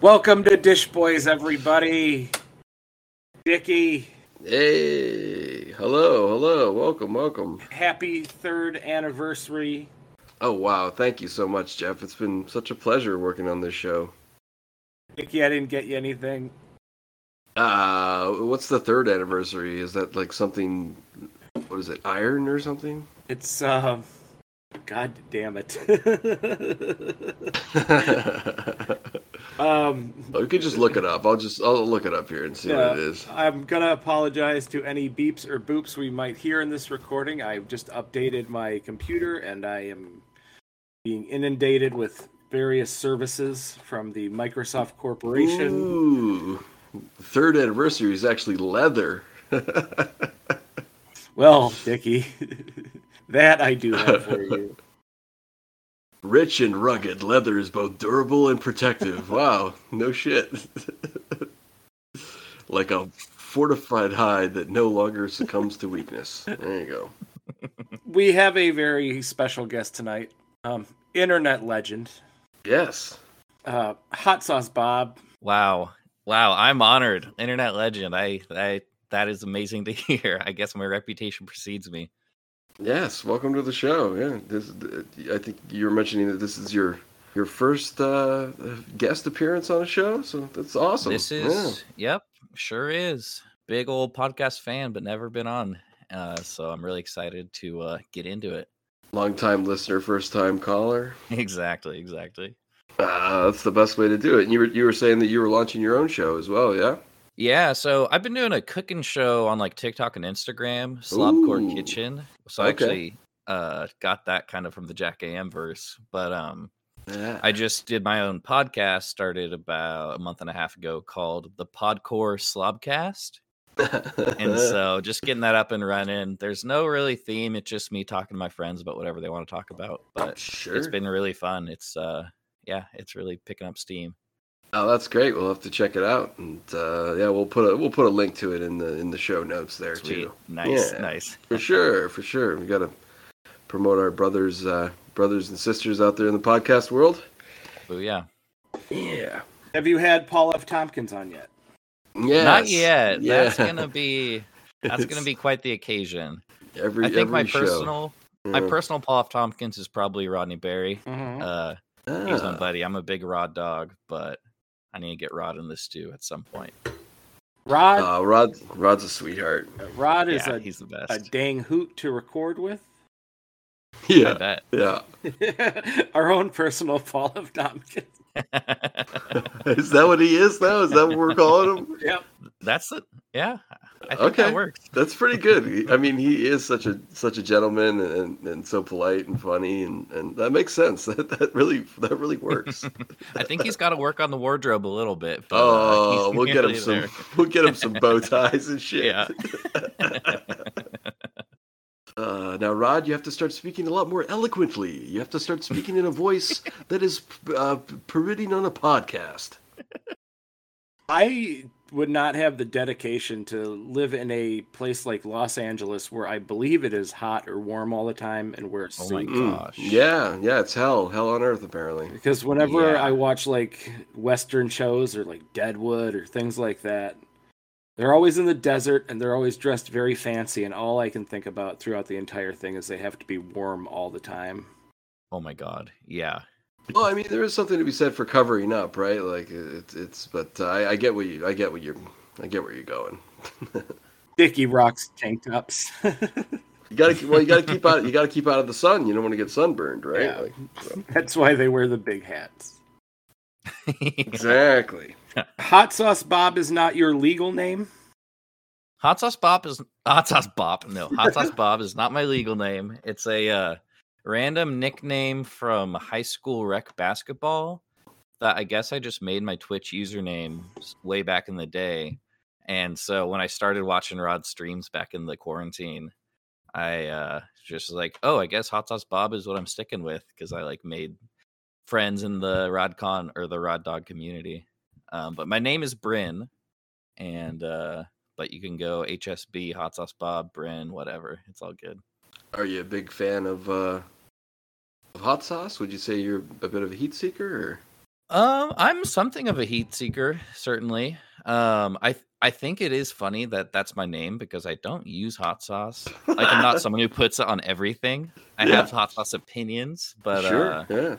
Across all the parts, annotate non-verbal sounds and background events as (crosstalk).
Welcome to Dish Boys, everybody. Dickie, Hey, hello, hello, welcome, welcome. happy third anniversary. Oh wow, thank you so much, Jeff. It's been such a pleasure working on this show. Dickie, I didn't get you anything. Uh, what's the third anniversary? Is that like something? What is it? Iron or something? It's um, God damn it. (laughs) (laughs) (laughs) um, you could just look it up. I'll just I'll look it up here and see yeah, what it is. I'm gonna apologize to any beeps or boops we might hear in this recording. I've just updated my computer and I am being inundated with various services from the Microsoft Corporation. Ooh, third anniversary is actually leather. (laughs) Well, Dickie, (laughs) that I do have for you. Rich and rugged, leather is both durable and protective. (laughs) wow, no shit. like a fortified hide that no longer succumbs to weakness. There you go. We have a very special guest tonight. Um, internet legend, Yes. uh, Hot Sauce Bob. Wow. Wow, I'm honored. Internet legend. I I that is amazing to (laughs) hear. I guess my reputation precedes me. Yes. Welcome to the show. Yeah. This. I think you were mentioning that this is your your first uh, guest appearance on a show, so that's awesome. This is yep, sure is. Big old podcast fan, but never been on. Uh, so I'm really excited to uh, get into it. long time listener, first time caller. (laughs) exactly, exactly. Uh, that's the best way to do it. And you were you were saying that you were launching your own show as well, yeah? Yeah, so I've been doing a cooking show on like TikTok and Instagram, Slobcore Ooh. Kitchen. So I Okay. actually uh, got that kind of from the Jack AM verse. But um, Yeah. I just did my own podcast, started about a month and a half ago called the Podcore Slobcast. And (laughs) so just getting that up and running. There's no really theme. It's just me talking to my friends about whatever they want to talk about. But sure. it's been really fun. It's uh yeah, it's really picking up steam. Oh, that's great. We'll have to check it out, and uh, yeah, we'll put a we'll put a link to it in the in the show notes there Sweet. too. Nice, Yeah. nice. For sure, for sure. We got to promote our brothers uh, brothers and sisters out there in the podcast world. Oh yeah. Yeah. Have you had Paul F. Tompkins on yet? Yeah. Not yet. Yeah. That's gonna be (laughs) that's gonna be quite the occasion. every. I think my show. personal my personal Paul F. Tompkins is probably Rodney Berry. Mm-hmm. Uh he's my Ah. buddy. I'm a big Rod dog, but I need to get Rod in this stew at some point. Rod, Uh, Rod Rod's a sweetheart. Rod is yeah, a, he's the best. a dang hoot to record with. I Yeah. bet. Yeah. (laughs) (laughs) Our own personal Paul of Tompkins. (laughs) is that what he is now? Is that what we're calling him? Yep. That's it. Yeah. I think Okay. that works. That's pretty good. (laughs) I mean, he is such a such a gentleman and, and so polite and funny, and, and that makes sense. (laughs) That that really that really works. (laughs) I think he's got to work on the wardrobe a little bit. But, uh, oh, he's we'll get him nearly some. there. We'll get him some bow ties and shit. Yeah. Uh, now, Rod, you have to start speaking a lot more eloquently. You have to start speaking in a voice that is uh, permitting on a podcast. I would not have the dedication to live in a place like Los Angeles where I believe it is hot or warm all the time and where a Oh my Mm, Gosh. Yeah, yeah, it's hell, hell on earth, apparently. Because whenever Yeah. I watch like Western shows or like Deadwood or things like that, they're always in the desert and they're always dressed very fancy. And all I can think about throughout the entire thing is they have to be warm all the time. Oh my god. Yeah. Well, I mean, there is something to be said for covering up, right? Like it's, it's but uh, I, I get what you, I get what you're, I get where you're going. (laughs) Dickie rocks tank tops. (laughs) You gotta, well, you gotta keep out, you gotta keep out of the sun. You don't want to get sunburned, right? Yeah. Like, so- (laughs) That's why they wear the big hats. Exactly. Hot Sauce Bob is not your legal name. Hot sauce Bob is hot sauce Bob. No, hot sauce Bob is not my legal name. It's a uh, random nickname from high school rec basketball that I guess I just made my Twitch username way back in the day. And so when I started watching Rod streams back in the quarantine, I uh, just was like, oh, I guess hot sauce Bob is what I'm sticking with because I like made friends in the RodCon or the Rod Dog community. Um, but my name is Bryn, and uh, but you can go HSB, Hot Sauce Bob, Bryn, whatever. It's all good. Are you a big fan of uh, of hot sauce? Would you say you're a bit of a heat seeker? Or? Um, I'm something of a heat seeker, certainly. Um, I I think it is funny that that's my name because I don't use hot sauce. Like I'm not (laughs) someone who puts it on everything. I Yeah. have hot sauce opinions, but sure. uh, yeah.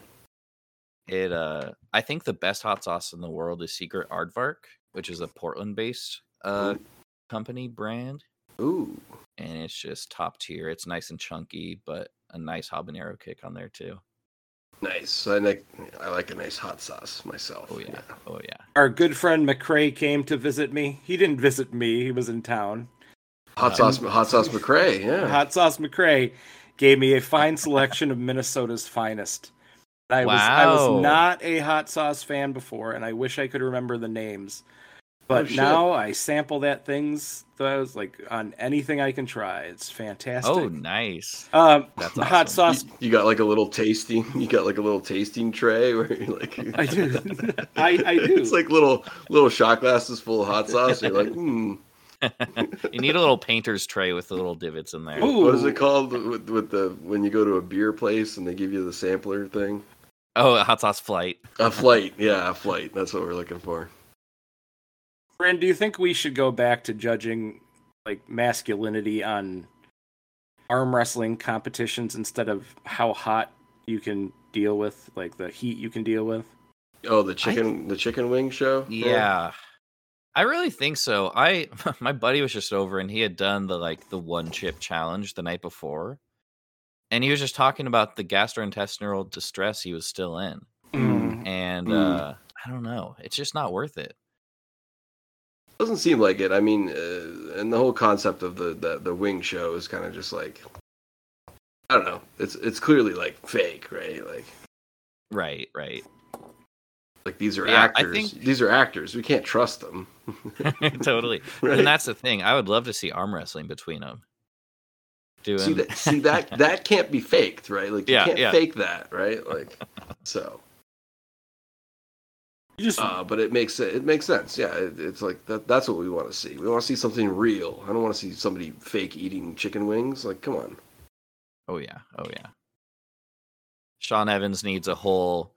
it uh, I think the best hot sauce in the world is Secret Aardvark, which is a Portland-based uh Ooh. company brand, Ooh. And it's just top tier. It's nice and chunky, but a nice habanero kick on there too. Nice. I like I like a nice hot sauce myself. Oh yeah, oh yeah. Our good friend McCrae came to visit me. He didn't visit me. He was in town. Hot Uh, sauce hot sauce McCrae, yeah. Hot Sauce McCrae gave me a fine selection of Minnesota's finest. I was I was not a hot sauce fan before, and I wish I could remember the names. But Oh, now I sample that things those like on anything I can try. It's fantastic. Oh, nice. um, That's hot sauce. You, you got like a little tasting (laughs) you got like a little tasting tray where you're like (laughs) I do. I, I (laughs) do. It's like little little shot glasses full of hot sauce. You're like, hmm. you need a little painter's tray with the little divots in there. Ooh. What is it called with, with the when you go to a beer place and they give you the sampler thing? Oh, a hot sauce flight. A flight, yeah, a flight. That's what we're looking for. Bryn, do you think we should go back to judging like masculinity on arm wrestling competitions instead of how hot you can deal with, like the heat you can deal with? Oh, the chicken the chicken wing show. Yeah. I really think so. I (laughs) my buddy was just over and he had done the like the one chip challenge the night before. And he was just talking about the gastrointestinal distress he was still in. Mm. And Mm. uh I don't know. It's just not worth it. Doesn't seem like it. I mean, uh, and the whole concept of the the, the wing show is kind of just like I don't know. It's it's clearly like fake, right? Like Right, right. like these are Yeah, I actors. think- These are actors. We can't trust them. (laughs) (laughs) totally. (laughs) Right? And that's the thing. I would love to see arm wrestling between them. Doing see that see that that can't be faked, right? Like you Yeah, can't yeah. fake that, right? Like so. You just Uh, but it makes it makes sense. Yeah, it, it's like that. That's what we want to see. We want to see something real. I don't want to see somebody fake eating chicken wings. Like, come on. Oh yeah, oh yeah. Sean Evans needs a whole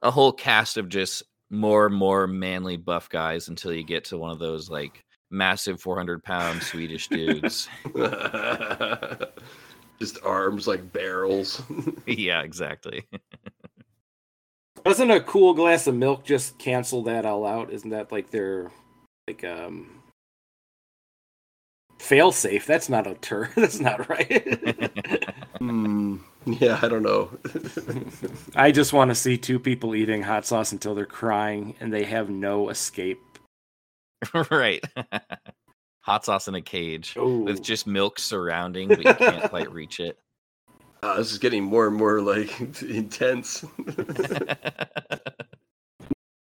a whole cast of just more and more manly buff guys until you get to one of those like massive 400 pound Swedish dudes. (laughs) (laughs) Just arms like barrels. (laughs) yeah, exactly. Doesn't a cool glass of milk just cancel that all out? Isn't that like their like um fail safe? That's not a tur. (laughs) That's not right. (laughs) Hmm. Yeah, I don't know. (laughs) I just want to see two people eating hot sauce until they're crying and they have no escape. right. Hot sauce in a cage Oh, with just milk surrounding, but you can't quite reach it. Uh, this is getting more and more like (laughs) intense. (laughs)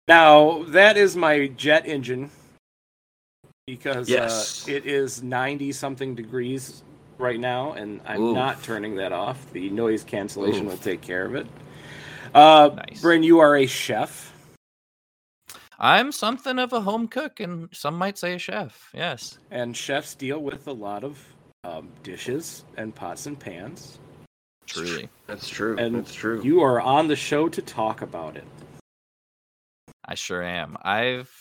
now that is my jet engine because Yes. uh, it is ninety something degrees right now, and I'm Oof. not turning that off. The noise cancellation Oof. will take care of it. Uh, Nice. Bryn, you are a chef. I'm something of a home cook, and some might say a chef. Yes. And chefs deal with a lot of um, dishes and pots and pans. Truly. That's true. And That's true. You are on the show to talk about it. I sure am. I've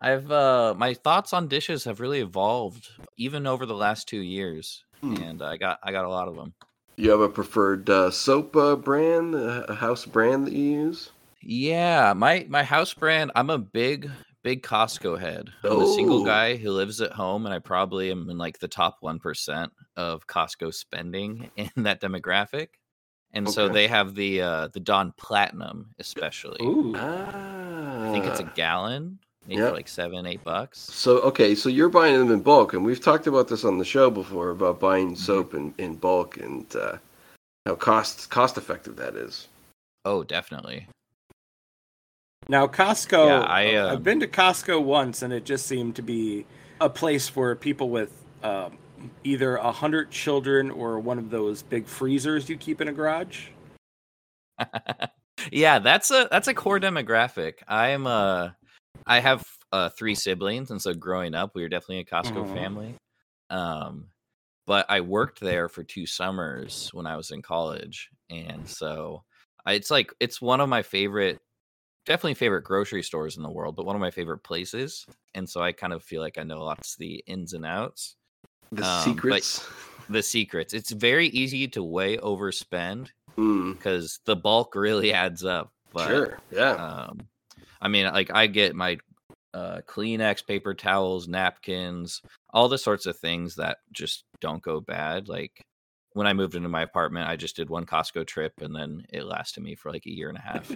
I've uh my thoughts on dishes have really evolved even over the last 2 years Hmm. and I got I got a lot of them. You have a preferred uh, soap uh, brand, uh, a house brand that you use? Yeah, my my house brand, I'm a big big Costco head. I'm a single Oh. guy who lives at home and I probably am in like the top 1% of Costco spending in that demographic. And so they have the uh the Dawn Platinum especially. Ooh. Ah. I think it's a gallon, maybe for like 7 8 bucks. So okay, so you're buying them in bulk, and we've talked about this on the show before about buying Mm-hmm. soap in, in bulk and uh, how cost cost effective that is. Oh, definitely. Now Costco, Yeah, I, uh, um, I've been to Costco once, and it just seemed to be a place for people with um, either a hundred children or one of those big freezers you keep in a garage. (laughs) yeah, that's a that's a core demographic. I'm uh I have uh three siblings and so growing up we were definitely a Costco Mhm. family. Um but I worked there for two summers when I was in college and so I, it's like it's one of my favorite definitely favorite grocery stores in the world, but one of my favorite places. And so I kind of feel like I know lots of the ins and outs, The Um, secrets. (laughs) the secrets. It's very easy to way overspend Mm, because the bulk really (laughs) adds up. But sure. Yeah. um, I mean, like I get my uh, Kleenex, paper towels, napkins, all the sorts of things that just don't go bad. Like when I moved into my apartment, I just did one Costco trip, and then it lasted me for like a year and a half.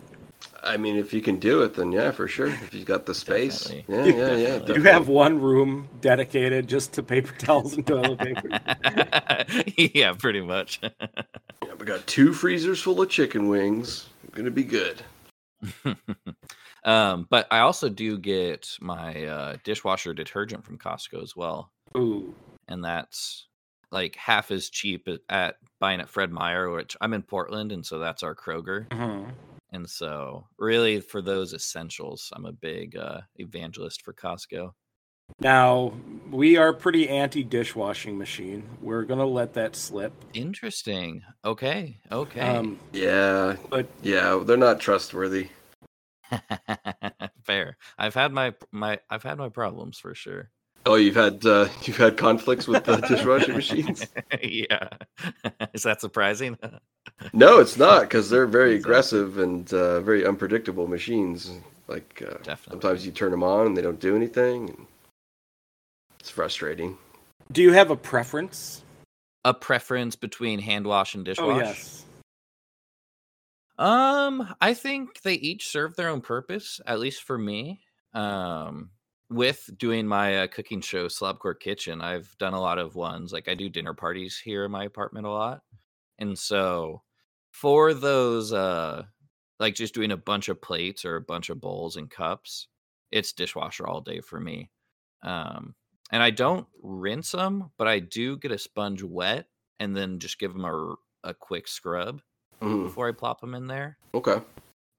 I mean, if you can do it, then yeah, for sure. If you've got the space. Definitely. Yeah, yeah, yeah. Definitely. You have one room dedicated just to paper towels and toilet paper. (laughs) yeah, pretty much. (laughs) Yeah, we got two freezers full of chicken wings. Gonna be good. (laughs) um, but I also do get my uh, dishwasher detergent from Costco as well, Ooh. and that's like half as cheap at, at buying at Fred Meyer, which I'm in Portland, and so that's our Kroger. Mhm. And so, really, for those essentials, I'm a big uh, evangelist for Costco. Now, we are pretty anti dishwashing machine. We're going to let that slip. Interesting. Okay. Okay. Um, Yeah, but yeah, they're not trustworthy. (laughs) Fair. I've had my my I've had my problems for sure. Oh, you've had uh, (laughs) you've had conflicts with the dishwashing machines? (laughs) yeah. (laughs) Is that surprising? No, it's not because they're very Exactly. aggressive and uh, very unpredictable machines. Like uh, Definitely. sometimes you turn them on and they don't do anything. And it's frustrating. do you have a preference? A preference between hand wash and dishwash? Oh, yes. Um, I think they each serve their own purpose, at least for me. Um, with doing my uh, cooking show, Slobcore Kitchen, I've done a lot of ones. Like I do dinner parties here in my apartment a lot, and so for those, uh, like just doing a bunch of plates or a bunch of bowls and cups, it's dishwasher all day for me. Um, and I don't rinse them, but I do get a sponge wet and then just give them a a quick scrub Mhm. before I plop them in there. Okay.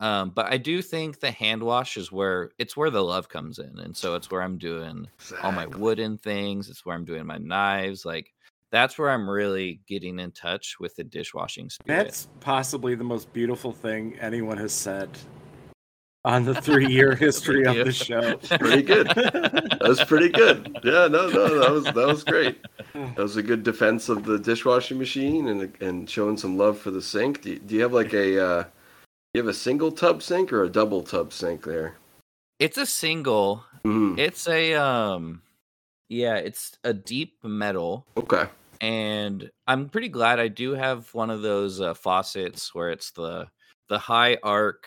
Um, but I do think the hand wash is where it's where the love comes in, and so it's where I'm doing all my wooden things. It's where I'm doing my knives. Like that's where I'm really getting in touch with the dishwashing spirit. That's possibly the most beautiful thing anyone has said on the three year (laughs) history of the show. (laughs) Pretty good. That was pretty good. Yeah, no, no, that was that was great. (laughs) That was a good defense of the dishwashing machine and and showing some love for the sink. Do you, do you have like a uh, you have a single tub sink or a double tub sink there? It's a single. Mhm. It's a um, yeah, it's a deep metal. Okay. and I'm pretty glad I do have one of those uh, faucets where it's the the high arc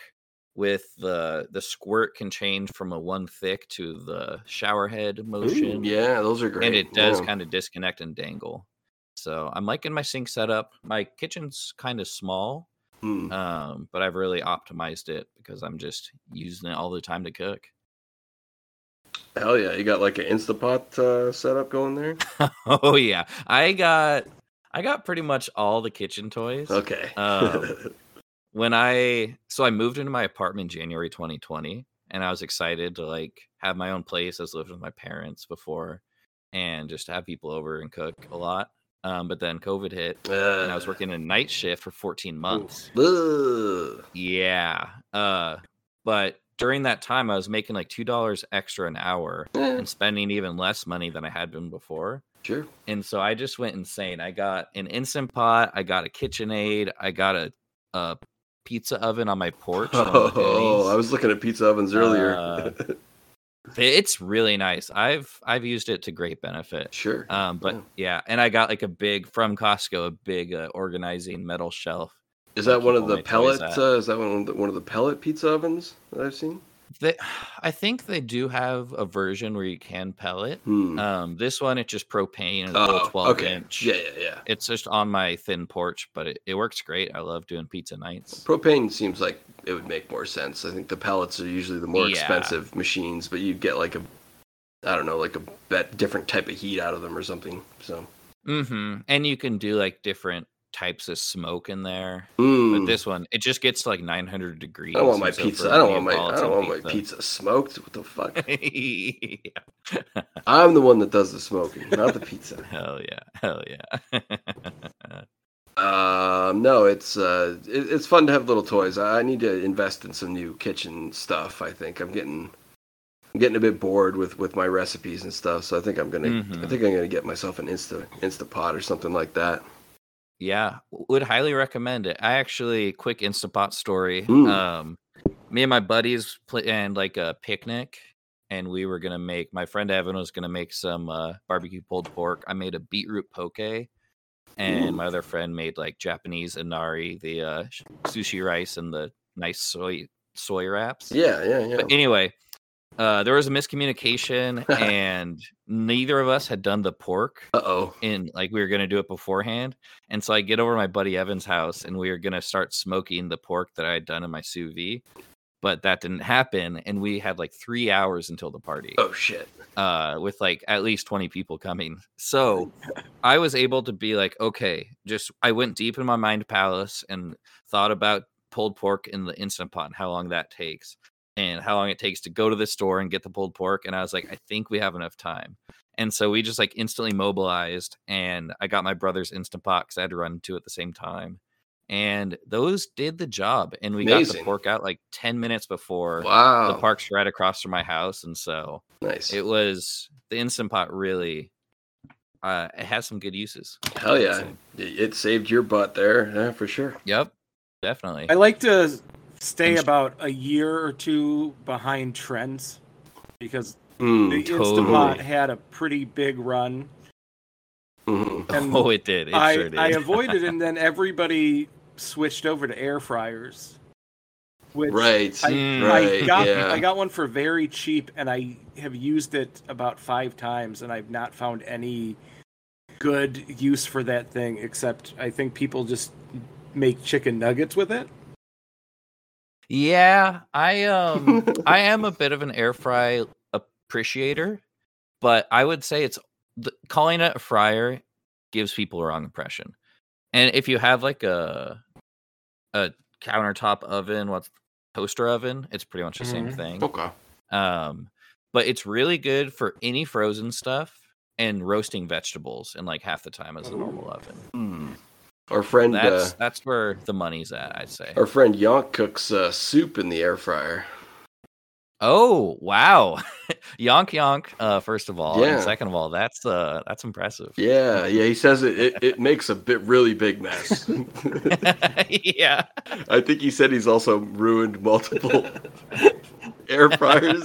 with the the squirt can change from a one thick to the shower head motion. Yeah, those are great. and it does yeah. kind of disconnect and dangle. So I'm liking my sink setup. My kitchen's kind of small, Hmm. um, but I've really optimized it because I'm just using it all the time to cook. Hell yeah, you got like an Instapot uh, setup going there. (laughs) oh yeah, I got I got pretty much all the kitchen toys. Okay. Um, (laughs) when I so I moved into my apartment January 2020 and I was excited to like have my own place. I was living with my parents before and just have people over and cook a lot. Um, but then COVID hit and I was working a night shift for 14 months. Ugh. Yeah. Uh, but during that time I was making like two dollars extra an hour Eh, and spending even less money than I had been before. sure. And so I just went insane. I got an instant pot. I got a KitchenAid. I got a, a pizza oven on my porch. (laughs) Oh, I was looking at pizza ovens earlier. (laughs) It's really nice. I've I've used it to great benefit. sure. Um, but yeah, and I got like a big from Costco, a big uh, organizing metal shelf. Is that one of the pellet? Uh, is that one of the, one of the pellet pizza ovens that I've seen? They, (sighs) I think they do have a version where you can pellet. Hmm. Um, this one it's just propane and a little oh, twelve okay. inch. Yeah, yeah, yeah. It's just on my thin porch, but it, it works great. I love doing pizza nights. Propane seems like it would make more sense. I think the pellets are usually the more Yeah. expensive machines, but you get like a, I don't know, like a bet different type of heat out of them or something. So, Mm-hmm. And you can do like different types of smoke in there. Mm. But this one, it just gets like 900 degrees. I don't want my so pizza. I don't want my. I don't want my pizza smoked. What the fuck? (laughs) (laughs) I'm the one that does the smoking, not the pizza. (laughs) Hell yeah. Hell yeah. Um, no, it's uh, it, it's fun to have little toys. I, need to invest in some new kitchen stuff. I think I'm getting I'm getting a bit bored with with my recipes and stuff. So I think I'm gonna Mhm. I think I'm gonna get myself an Insta Instapot or something like that. Yeah, would highly recommend it. I actually quick Instapot story. Mm. Um, me and my buddies planned like a picnic, and we were gonna make. My friend Evan was gonna make some uh, barbecue pulled pork. I made a beetroot poke, and Ooh. my other friend made like Japanese inari, the uh, sushi rice, and the nice soy soy wraps. Yeah, yeah, yeah. But anyway, uh, there was a miscommunication, (laughs) and neither of us had done the pork Uh oh. in like we were gonna do it beforehand. And so I get over to my buddy Evan's house and we were gonna start smoking the pork that I had done in my sous vide. But that didn't happen, and we had like three hours until the party, Oh shit. uh, with like at least twenty people coming. So (laughs) I was able to be like, okay, just I went deep in my mind palace and thought about pulled pork in the instant pot and how long that takes, and how long it takes to go to the store and get the pulled pork. And I was like, I think we have enough time. And so we just like instantly mobilized, and I got my brother's instant pot because I had to run two at the same time. And those did the job, and we got the pork out like ten minutes before Wow. the park's right across from my house, and so Nice. it was the instant pot really. Uh, it has some good uses. Hell yeah. It it saved your butt there. Yeah, for sure. Yep, definitely. I like to stay about a year or two behind trends because Mm, the totally. Instapot had a pretty big run. mhm. and (laughs) oh, it did. It I, sure did. I avoided, and then everybody switched over to air fryers. Which Right. I, Mm. I right. got yeah. I got one for very cheap, and I have used it about five times, and I've not found any good use for that thing. Except I think people just make chicken nuggets with it. Yeah, I um, (laughs) I am a bit of an air fry appreciator, but I would say it's the, calling it a fryer gives people a wrong impression. And if you have like a a countertop oven, what's toaster oven, it's pretty much the same Mhm. thing. Okay. Um, but it's really good for any frozen stuff and roasting vegetables in like half the time as a normal oven. Hmm. Our friend, That's uh, that's where the money's at, I'd say. our friend Yonk cooks uh, soup in the air fryer. Oh wow, (laughs) yonk yonk! Uh, first of all, Yeah. and second of all, that's uh that's impressive. Yeah, yeah. He says it. It, it makes a bit really big mess. (laughs) yeah, I think he said he's also ruined multiple (laughs) air fryers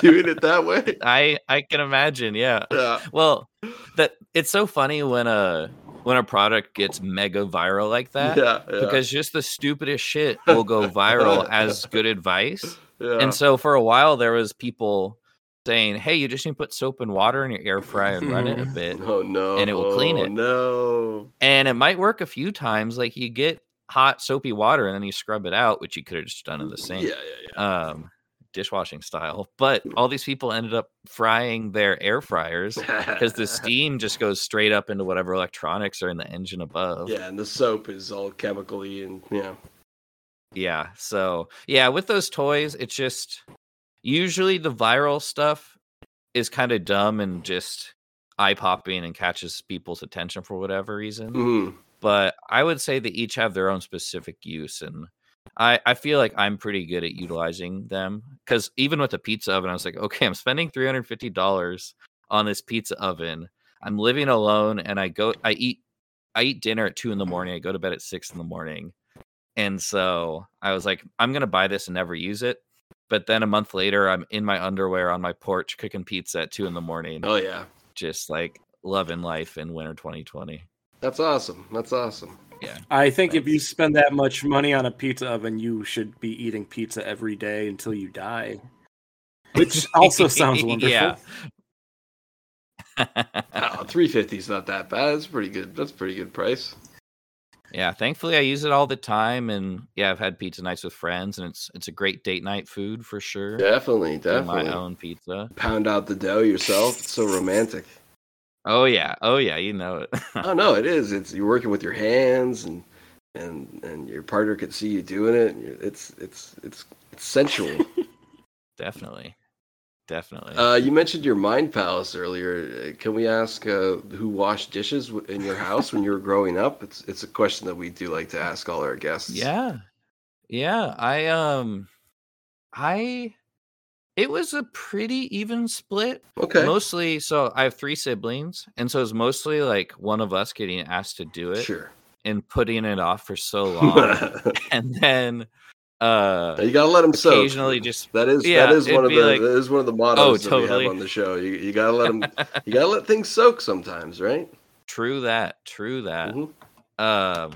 doing it that way. I I can imagine. Yeah. Yeah. Well, that it's so funny when a when a product gets mega viral like (laughs) that. yeah, yeah, Because just the stupidest shit (laughs) will go viral as good advice. yeah. And so for a while there was people saying, "Hey, you just need to put soap and water in your air fryer and run it a (laughs) bit, oh no, and it will clean it. No, and it might work a few times. Like you get hot soapy water and then you scrub it out, which you could have just done in the yeah, sink, yeah, yeah. um, dishwashing style. But all these people ended up frying their air fryers because the (laughs) steam just goes straight up into whatever electronics are in the engine above. yeah, and the soap is all chemically and yeah. Yeah. So yeah, with those toys, it's just usually the viral stuff is kind of dumb and just eye popping and catches people's attention for whatever reason. Mhm. But I would say they each have their own specific use and I, I feel like I'm pretty good at utilizing them because even with the pizza oven, I was like, okay, I'm spending $350 on this pizza oven. I'm living alone and I go, I eat, I eat dinner at two in the mm-hmm. morning. I go to bed at six in the morning. And so I was like, I'm going to buy this and never use it. But then a month later, I'm in my underwear on my porch cooking pizza at two in the morning, Oh yeah, just like loving life in winter 2020. that's awesome. That's awesome. I think if you spend that much money on a pizza oven, you should be eating pizza every day until you die. Which (laughs) also sounds wonderful. Yeah. (laughs) Oh, three fifty is not that bad. That's pretty good. That's a pretty good price. yeah, thankfully I use it all the time and yeah, I've had pizza nights with friends and it's it's a great date night food for sure. Definitely, Do definitely. My own pizza. Pound out the dough yourself. It's so romantic. Oh yeah. Oh yeah, you know it. (laughs) oh no, it is. It's you're working with your hands and and and your partner can see you doing it. It's it's it's it's sensual. (laughs) Definitely. definitely. Uh, you mentioned your mind palace earlier. Uh, Can we ask uh, who washed dishes in your house when you were growing up? It's it's a question that we do like to ask all our guests. Yeah. Yeah. I um I it was a pretty even split. Okay. Mostly so I have three siblings, and so it's mostly like one of us getting asked to do it Sure. and putting it off for so long. (laughs) and then uh you gotta let them soak. occasionally just That is Yeah, that is one of the like- that is one of the mottos that totally. we have on the show. You you gotta let them (laughs) you gotta let things soak sometimes, right? true that, true that. Mhm. Um,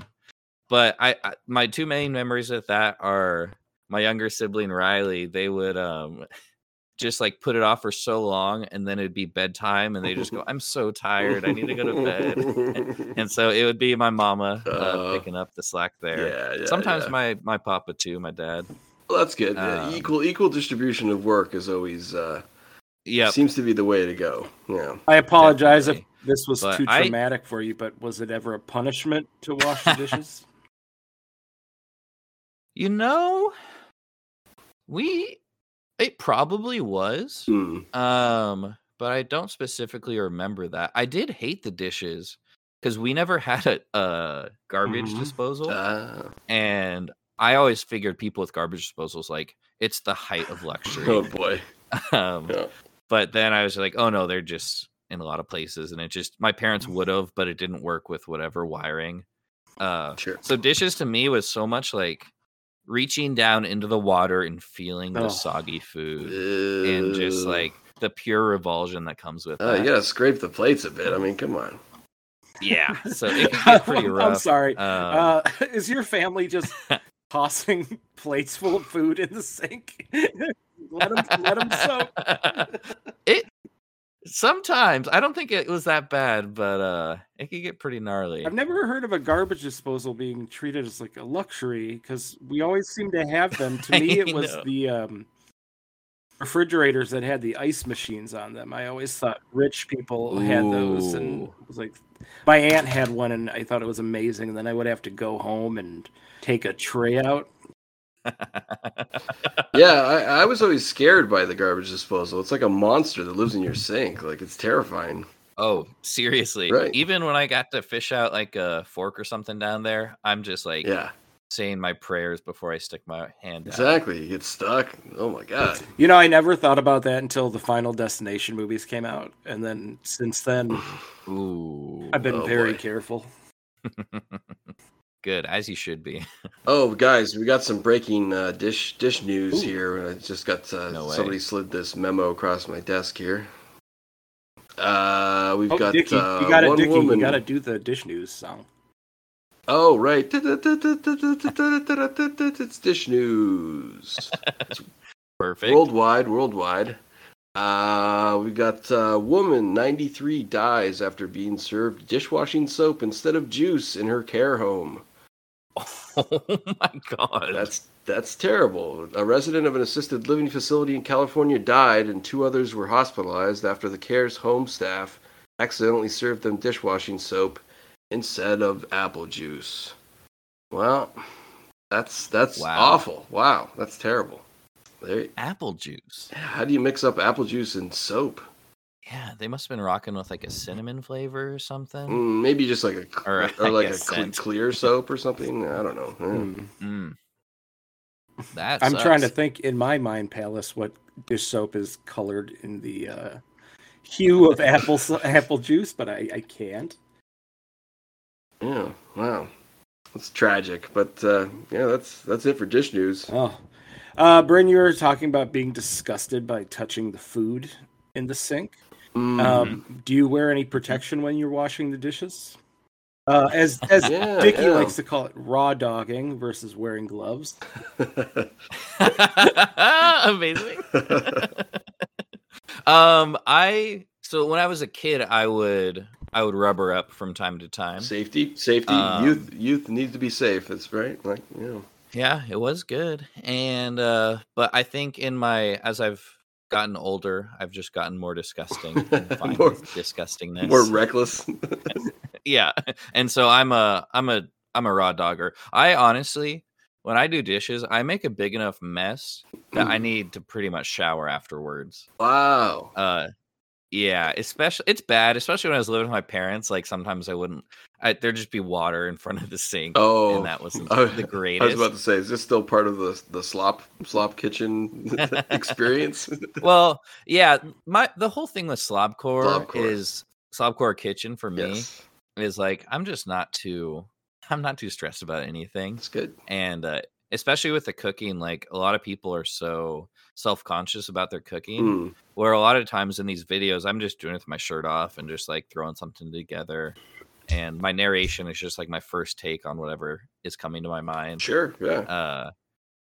but I, I my two main memories of that are my younger sibling Riley. They would um just like put it off for so long, and then it'd be bedtime, and they just go, "I'm so tired. I need to go to bed." (laughs) and so it would be my mama uh, Uh, picking up the slack there. yeah, yeah. Sometimes yeah. my my papa too, my dad. well, that's good. Yeah, um, equal equal distribution of work is always uh, Yep. seems to be the way to go. Yeah. I apologize Definitely. if this was But too I- traumatic for you, but was it ever a punishment to wash the dishes? (laughs) You know, we it probably was. Hmm. Um, but I don't specifically remember that. I did hate the dishes because we never (laughs) had a, a garbage Mhm. disposal, Ah. and I always figured people with garbage disposals like it's the height of (laughs) luxury. oh boy. (laughs) um, Yeah. But then I was like, oh no, they're just in a lot of places, and it just my parents Mm. would have, but it didn't work with whatever wiring. Uh, Sure. so dishes to me was so much like reaching down into the water and feeling the Oh. soggy food and just like the pure revulsion that comes with Uh, that. you gotta scrape the plates a bit. I mean, come on. Yeah, so it can (laughs) get pretty rough. I'm sorry. Um, uh, (laughs) is your family just (laughs) tossing plates full of food in the sink? let them let them soak. it sometimes I don't think it was that bad, but uh, it could get pretty gnarly. I've never heard of a garbage disposal being treated as like a luxury because we always seem to have them. To (laughs) me, it was know. the um, refrigerators that had the ice machines on them. I always thought rich people had those, and it was like my aunt had one, and I thought it was amazing. And then I would have to go home and take a tray out. (laughs) Yeah, I, I was always scared by the garbage disposal. It's like a monster that lives in your sink. Like it's terrifying. oh, seriously. Right. Even when I got to fish out like a fork or something down there, I'm just like Yeah, saying my prayers before I stick my hand out. exactly. You get stuck. Oh my god. You know, I never thought about that until the Final Destination movies came out, and then since then, Ooh. I've been Oh, very boy. careful. (laughs) Good, as you should be. (laughs) Oh, guys, we got some breaking uh, dish dish news Ooh. here. I just got uh, No somebody slid this memo across my desk here. Uh, we've Oh, got Dickie, uh, you got one Dickie, woman. you got to do the dish news song. Oh, right. (laughs) It's dish news. (laughs) Perfect. Worldwide, worldwide. Uh, we got uh, woman 93 dies after being served dishwashing soap instead of juice in her care home. Oh (laughs) my god. That's that's terrible. A resident of an assisted living facility in California died, and two others were hospitalized after the care's home staff accidentally served them dishwashing soap instead of apple juice. Well, that's that's Wow. awful. Wow, that's terrible. There, apple juice. how do you mix up apple juice and soap? Yeah, they must have been rocking with like a cinnamon flavor or something. Mm, maybe just like a Or, or, I like a guess cle- clear soap or something. I don't know. Yeah. Hmm. Mm. That I'm trying to think in my mind palace what dish soap is colored in the uh, hue of apple apple juice, but I, I can't. Yeah, wow. That's tragic, but uh, yeah, that's that's it for dish news. Oh, uh, Bryn, you were talking about being disgusted by touching the food in the sink. Mm, Um, do you wear any protection when you're washing the dishes? Uh, as as (laughs) Yeah, Dickie yeah. likes to call it, raw dogging versus wearing gloves. (laughs) (laughs) Amazing. um, I so when I was a kid, I would I would rubber up from time to time. safety, safety, Um, youth, youth need to be safe. That's right. Like, you know. Yeah, it was good. And uh but I think in my as I've gotten older, I've just gotten more disgusting (laughs) More- disgustingness. more reckless. (laughs) (laughs) yeah. And so I'm a I'm a I'm a raw dogger. I honestly when I do dishes, I make a big enough mess that I Mm. need to pretty much shower afterwards. Wow. Uh, yeah, especially it's bad, especially when I was living with my parents. Like sometimes I wouldn't, I, there'd just be water in front of the sink, Oh, and that wasn't (laughs) I- the greatest. I was about to say, is this still part of the the slop slop kitchen (laughs) (laughs) experience? well, yeah, my the whole thing with slobcore, Slobcore. is slobcore kitchen for me yes, is like I'm just not too, I'm not too stressed about anything. it's good. and uh, especially with the cooking like a lot of people are so self-conscious about their cooking Mm, where a lot of times in these videos i'm just doing it with my shirt off and just like throwing something together and my narration is just like my first take on whatever is coming to my mind sure, yeah. uh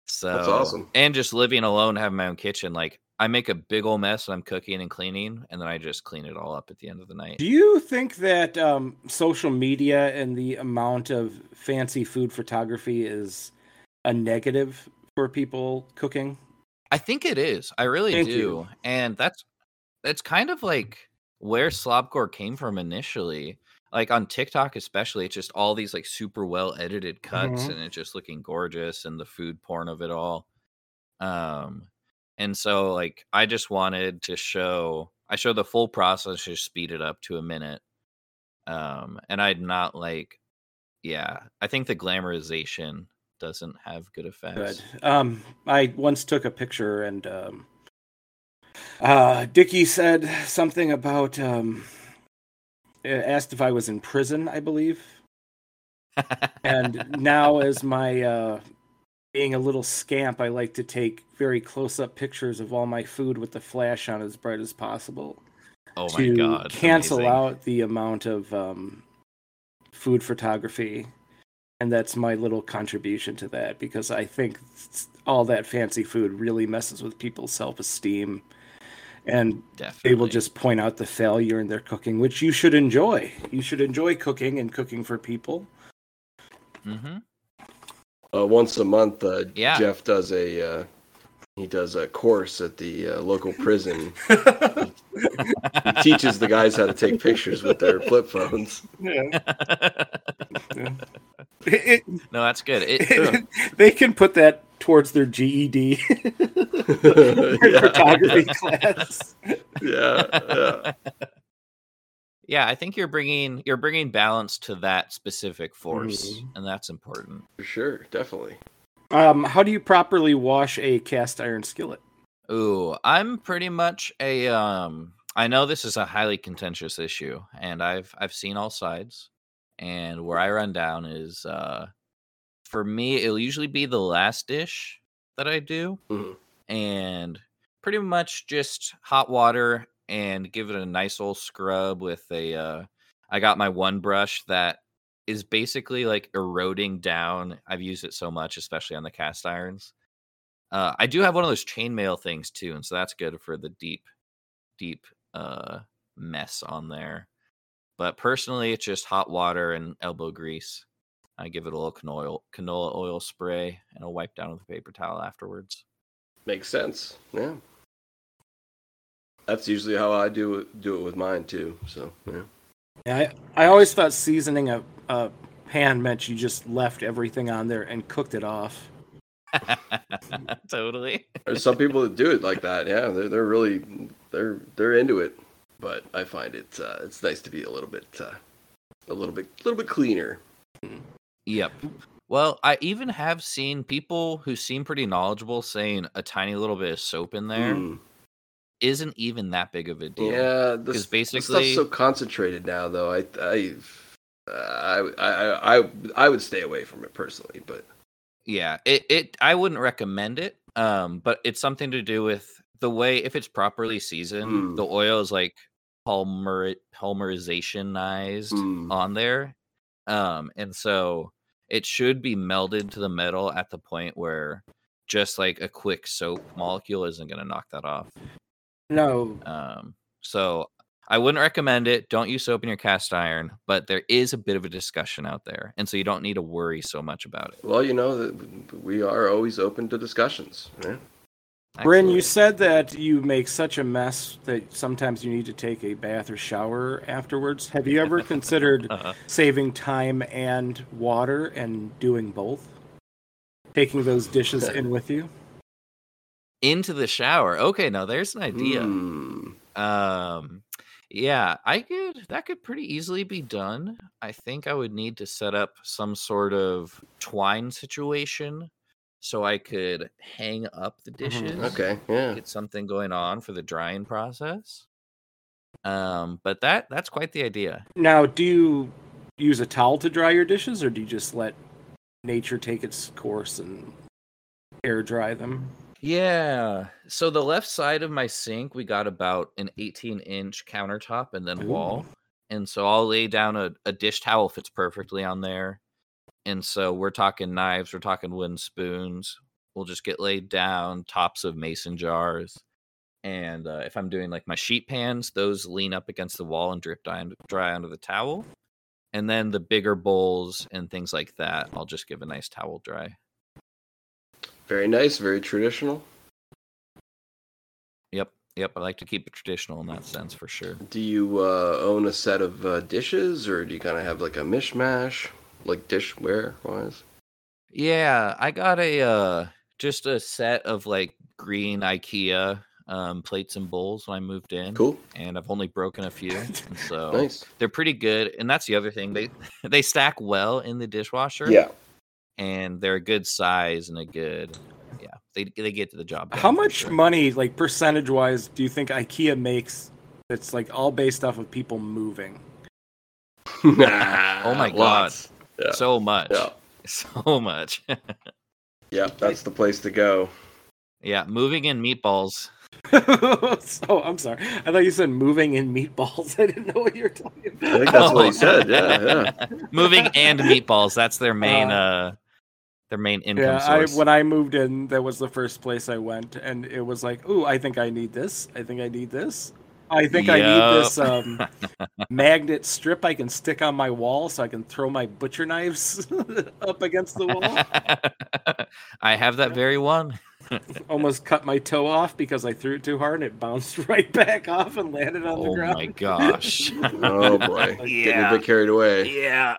so awesome. and just living alone having my own kitchen like i make a big old mess when i'm cooking and cleaning and then i just clean it all up at the end of the night Do you think that um, social media and the amount of fancy food photography is a negative for people cooking? I think it is. I really Thank do. you. And that's that's kind of like where slobcore came from initially. Like on TikTok especially, it's just all these like super well edited cuts Mhm. and it's just looking gorgeous and the food porn of it all. Um and so like I just wanted to show I show the full process, just speed it up to a minute. Um and I'd not like yeah, I think the glamorization doesn't have good effects. Good. Um, I once took a picture and um, uh, Dickie said something about um, asked if I was in prison, I believe. (laughs) And now, as my uh, being a little scamp, I like to take very close up pictures of all my food with the flash on as bright as possible oh my to god. cancel amazing. out the amount of um, food photography. And that's my little contribution to that because I think all that fancy food really messes with people's self esteem. And Definitely. they will just point out the failure in their cooking, which you should enjoy. You should enjoy cooking and cooking for people. Mm-hmm. Uh, once a month, uh, Yeah. Jeff does a uh, he does a course at the uh, local prison. (laughs) He teaches the guys how to take pictures with their flip phones. Yeah. (laughs) It- no, that's good. It, (laughs) it- they can put that towards their GED (laughs) yeah, photography class. yeah, yeah. yeah, I think you're bringing you're bringing balance to that specific force, Mhm. and that's important. For sure, definitely. Um, how do you properly wash a cast iron skillet? Ooh, I'm pretty much a um. I know this is a highly contentious issue, and I've I've seen all sides. And where I run down is, uh, for me, it'll usually be the last dish that I do, Mhm. and pretty much just hot water and give it a nice old scrub with a. Uh, I got my one brush that is basically like eroding down. I've used it so much, especially on the cast irons. Uh, I do have one of those chainmail things too, and so that's good for the deep, deep uh, mess on there. But personally, it's just hot water and elbow grease. I give it a little canola oil, canola oil spray, and I'll wipe down with a paper towel afterwards. Makes sense. Yeah. That's usually how I do it, do it with mine too. So yeah. Yeah, I, I always thought seasoning a, a pan meant you just left everything on there and cooked it off. (laughs) totally. There's some people that do it like that. Yeah, they're they're really they're they're into it. But I find it uh, it's nice to be a little bit uh, a little bit a little bit cleaner. Yep. Well, I even have seen people who seem pretty knowledgeable saying a tiny little bit of soap in there Mm. not even that big of a deal. Yeah, because basically- stuff's so concentrated now, though. I I, uh, I I I I would stay away from it personally, but Yeah, it, it I wouldn't recommend it. Um, but it's something to do with the way if it's properly seasoned, Mm. the oil is like polymer polymerizationized Mm. on there. Um, and so it should be melded to the metal at the point where just like a quick soap molecule isn't gonna knock that off. No, Um, so I wouldn't recommend it. Don't use soap in your cast iron, but there is a bit of a discussion out there, and so you don't need to worry so much about it. well, you know that we are always open to discussions. Yeah? Bryn, you said that you make such a mess that sometimes you need to take a bath or shower afterwards. Have you ever considered (laughs) Uh-huh. saving time and water and doing both? taking those dishes in with you. Into the shower. Okay, now there's an idea. Hmm. Um, yeah, I could. That could pretty easily be done. I think I would need to set up some sort of twine situation so I could hang up the dishes. Okay, yeah. Get something going on for the drying process. Um, but that that's quite the idea. Now, do you use a towel to dry your dishes, or do you just let nature take its course and air dry them? Yeah. So the left side of my sink, we got about an 18 inch countertop and then wall. And so I'll lay down a, a dish towel fits perfectly on there. And so we're talking knives, we're talking wooden spoons. We'll just get laid down, tops of mason jars. And uh, if I'm doing like my sheet pans, those lean up against the wall and drip dry, dry onto the towel. And then the bigger bowls and things like that, I'll just give a nice towel dry. Very nice, very traditional. Yep. Yep. I like to keep it traditional in that sense for sure. Do you uh, own a set of uh, dishes, or do you kind of have like a mishmash, like dishware wise? Yeah, I got a uh just a set of like green IKEA um plates and bowls when I moved in. Cool, And I've only broken a few. and so (laughs) nice. they're pretty good. And that's the other thing. They (laughs) they stack well in the dishwasher. Yeah. And they're a good size and a good yeah. They they get to the job. How much sure. money, like percentage wise, do you think IKEA makes? That's like all based off of people moving. (laughs) oh my God. Yeah. So much. Yeah, (laughs) So much. (laughs) yeah, that's the place to go. yeah, moving in meatballs. (laughs) so I'm sorry. I thought you said moving in meatballs. I didn't know what you were talking I about. think that's what Oh. he said. Yeah, yeah. moving and meatballs. That's their main Uh, uh their main income Yeah, I, when I moved in, that was the first place I went, and it was like, "Ooh, I think I need this. I think I need this. I think I need this um, (laughs) magnet strip I can stick on my wall so I can throw my butcher knives (laughs) up against the wall. (laughs) I have that very one. Almost cut my toe off because I threw it too hard and it bounced right back off and landed on the ground. Oh my gosh. Oh boy, getting a bit carried away. yeah.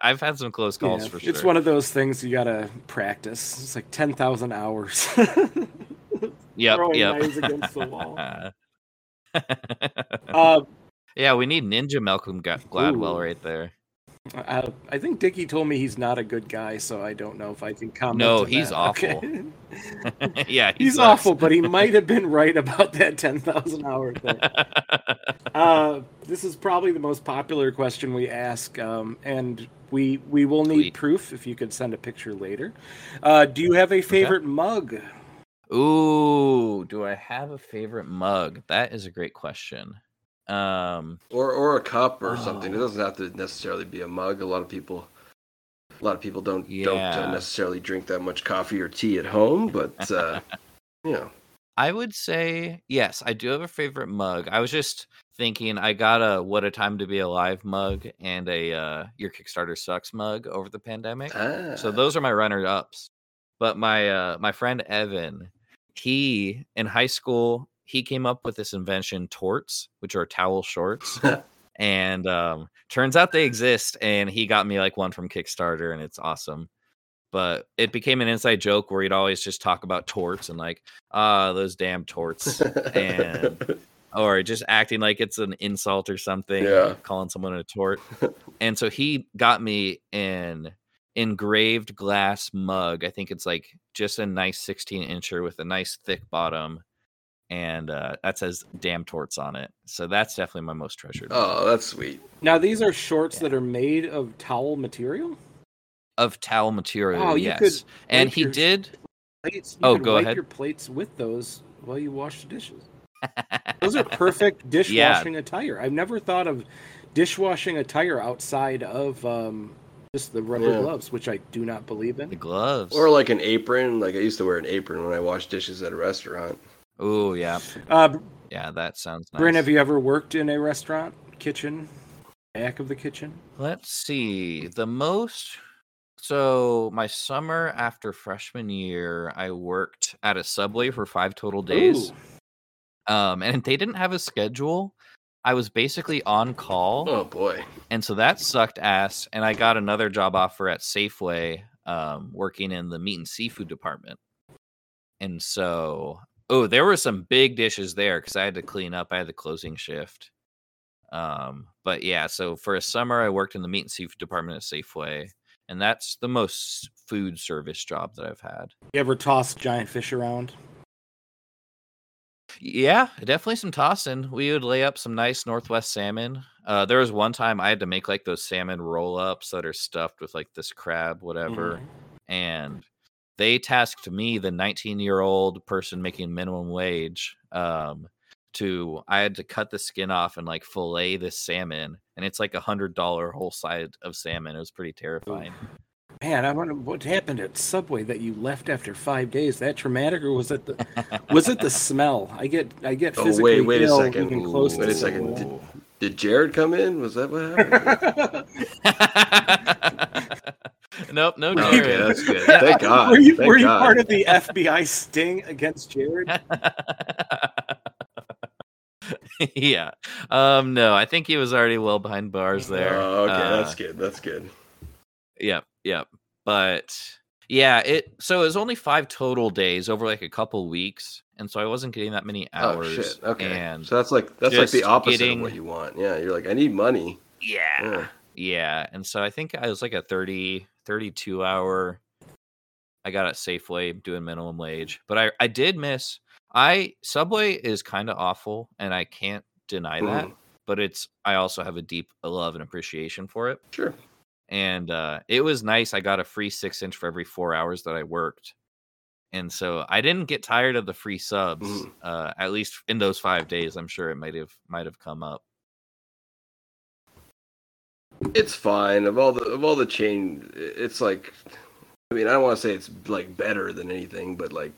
I've had some close calls Yeah, for sure. It's one of those things you gotta practice. It's like ten thousand hours. yep, throwing yep. knives against the wall. Uh, (laughs) yeah, we need Ninja Malcolm Gladwell Ooh. right there. I, I think Dickie told me he's not a good guy, so I don't know if I can comment. No, he's that. awful. Okay. (laughs) yeah, he he's sucks. awful, but he might have been right about that ten thousand hour thing. (laughs) Uh, this is probably the most popular question we ask, um, and we we will need Sweet. proof if you could send a picture later. Uh, do you have a favorite mug? Ooh, do I have a favorite mug? That is a great question. Um, Or or a cup or something. It Oh. doesn't have to necessarily be a mug. A lot of people, a lot of people don't don't uh, necessarily drink that much coffee or tea at home. But uh, (laughs) you know, I would say yes, I do have a favorite mug. I was just thinking I got a "What a Time to Be Alive" mug and a uh, "Your Kickstarter Sucks" mug over the pandemic. ah, So those are my runner ups. But my uh, my friend Evan, he in high school he came up with this invention torts, which are towel shorts. (laughs) and um, turns out they exist, and he got me like one from Kickstarter, and it's awesome. But it became an inside joke where he'd always just talk about torts and like, ah, those damn torts, and (laughs) or just acting like it's an insult or something, Yeah. calling someone a tort. (laughs) and so he got me an engraved glass mug. I think it's like just a nice 16 incher with a nice thick bottom. And uh, that says damn torts on it. So that's definitely my most treasured oh, that's sweet. Now these are shorts Yeah. that are made of towel material. of towel material. Wow, you yes. could and he your- did. Plates. You Oh, could go wipe ahead. your plates with those while you wash the dishes. (laughs) Those are perfect dishwashing attire. I've never thought of dishwashing attire outside of um, just the rubber Yeah. gloves, which I do not believe in. the gloves. Or like an apron. Like I used to wear an apron when I washed dishes at a restaurant. oh yeah, Uh, yeah, that sounds nice. Bryn, have you ever worked in a restaurant kitchen, back of the kitchen? Let's see. The most. So my summer after freshman year, I worked at a Subway for five total days. Ooh. Um, and they didn't have a schedule. I was basically on call. Oh boy. And so that sucked ass. And I got another job offer at Safeway um, working in the meat and seafood department. And so, oh, there were some big dishes there because I had to clean up. I had the closing shift. Um, but yeah, so for a summer, I worked in the meat and seafood department at Safeway, and that's the most food service job that I've had. You ever toss giant fish around? Yeah, definitely some tossing. We would lay up some nice Northwest salmon. Uh, there was one time I had to make like those salmon roll ups that are stuffed with like this crab, whatever. Mhm. And they tasked me, the 19 year old person making minimum wage, um, to I had to cut the skin off and like fillet this salmon. And it's like a hundred dollar whole side of salmon. It was pretty terrifying. Man, I wonder what happened at Subway that you left after five days. That traumatic, or was it the was it the (laughs) smell? I get I get Oh physically wait, wait a ill second. being close Wait to a second. Did, did Jared come in? Was that what happened? (laughs) nope, no okay, that's good. Thank God. were you Thank were you God. part of the FBI sting against Jared? (laughs) yeah. Um no, I think he was already well behind bars there. Oh, okay, Uh, that's good. That's good. Yep, yep. But yeah, it so it was only 5 total days over like a couple weeks, and so I wasn't getting that many hours. Oh shit. Okay. and so that's like that's like the opposite getting- of what you want. Yeah, you're like, I need money. yeah. Yeah. Yeah, and so I think I was like a 30 32 hour I got at Safeway doing minimum wage, but I I did miss I Subway is kind of awful and I can't deny that, Mhm. but it's I also have a deep love and appreciation for it. Sure. And uh it was nice. I got a free 6 inch for every 4 hours that I worked. And so I didn't get tired of the free subs Mhm. uh at least in those 5 days. I'm sure it might have might have come up. It's fine. Of all the of all the chain, it's like, I mean, I don't want to say it's like better than anything, but like,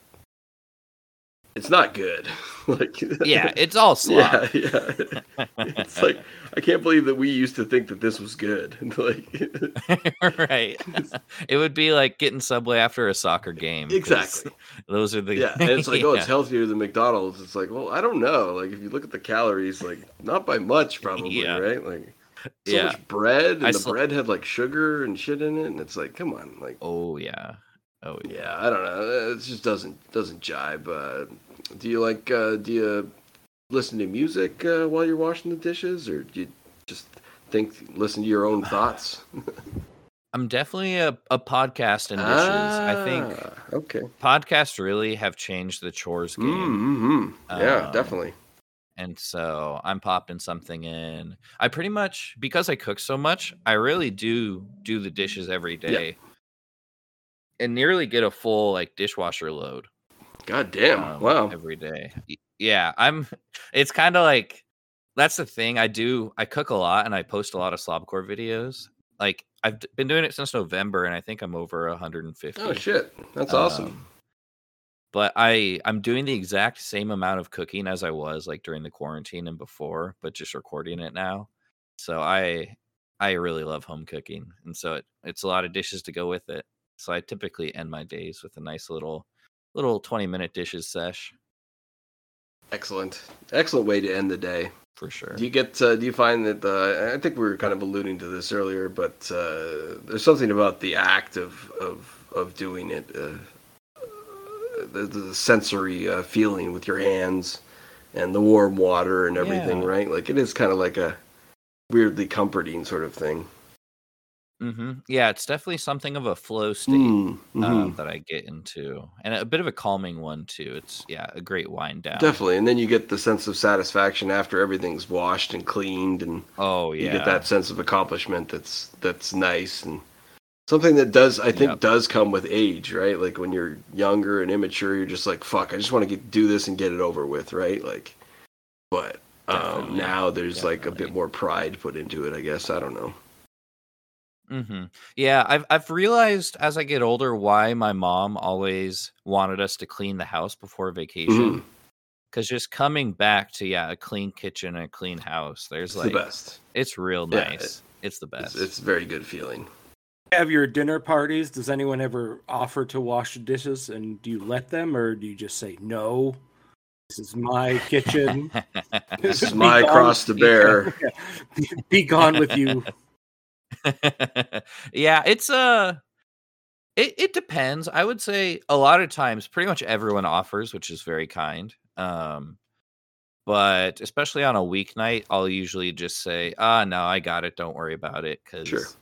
it's not good. (laughs) like, Yeah, (laughs) it's all slop. yeah, yeah. (laughs) It's like I can't believe that we used to think that this was good. like, right. it would be like getting Subway after a soccer game. exactly. Those are the Yeah, and it's like, oh, it's healthier than McDonald's. It's like, well, I don't know. Like, if you look at the calories, like, not by much, probably, Yeah. right? Like, so Yeah. much bread, and I the sl- bread had like sugar and shit in it, and it's like, come on, like, Oh yeah. Oh yeah. yeah, I don't know. It just doesn't doesn't jibe. Uh, do you like? Uh, do you listen to music uh, while you're washing the dishes, or do you just think, listen to your own (sighs) thoughts? I'm definitely a, a podcast in dishes. I think Ah, Okay. podcasts really have changed the chores game. Mm-hmm. Yeah, Um, definitely. And so I'm popping something in. I pretty much because I cook so much, I really do do the dishes every day. And nearly get a full like dishwasher load. God damn. um, wow. every day. Yeah, I'm. It's kind of like that's the thing. I do. I cook a lot, and I post a lot of slobcore videos. Like I've been doing it since November, and I think I'm over 150. Oh shit. That's awesome. Um, but I I'm doing the exact same amount of cooking as I was like during the quarantine and before, but just recording it now. So I I really love home cooking, and so it, it's a lot of dishes to go with it. So I typically end my days with a nice little little 20 minute dishes sesh Excellent. Excellent way to end the day. for sure. Do you get? Uh, do you find that? Uh, I think we were kind of alluding to this earlier, but uh, there's something about the act of of of doing it, uh, the, the sensory uh, feeling with your hands, and the warm water and everything, Yeah. right? Like it is kind of like a weirdly comforting sort of thing. Hmm Yeah, it's definitely something of a flow state Mm, uh, mhm. that I get into, and a bit of a calming one too. It's yeah, a great wind down. Definitely, and then you get the sense of satisfaction after everything's washed and cleaned, and Oh yeah, you get that sense of accomplishment that's that's nice and something that does I think Yep. does come with age, right? Like when you're younger and immature, you're just like, fuck, I just want to get do this and get it over with, right? Like, but um, now there's like a bit more pride put into it. I guess I don't know. Hmm Yeah, I've I've realized as I get older why my mom always wanted us to clean the house before vacation. Because just coming back to yeah, a clean kitchen and a clean house, there's It's like the best. it's real Yeah, nice. it's the It's, best. it's a very good feeling. Have your dinner parties? Does anyone ever offer to wash the dishes, and do you let them, or do you just say no? This is my kitchen. (laughs) This (laughs) is Be my gone- cross to bear. (laughs) Be, be gone with you. (laughs) yeah, it's uh It it depends. I would say a lot of times, pretty much everyone offers, which is very kind. Um, but especially on a weeknight, I'll usually just say, "Ah, no, I got it. Don't worry about it." Because Sure.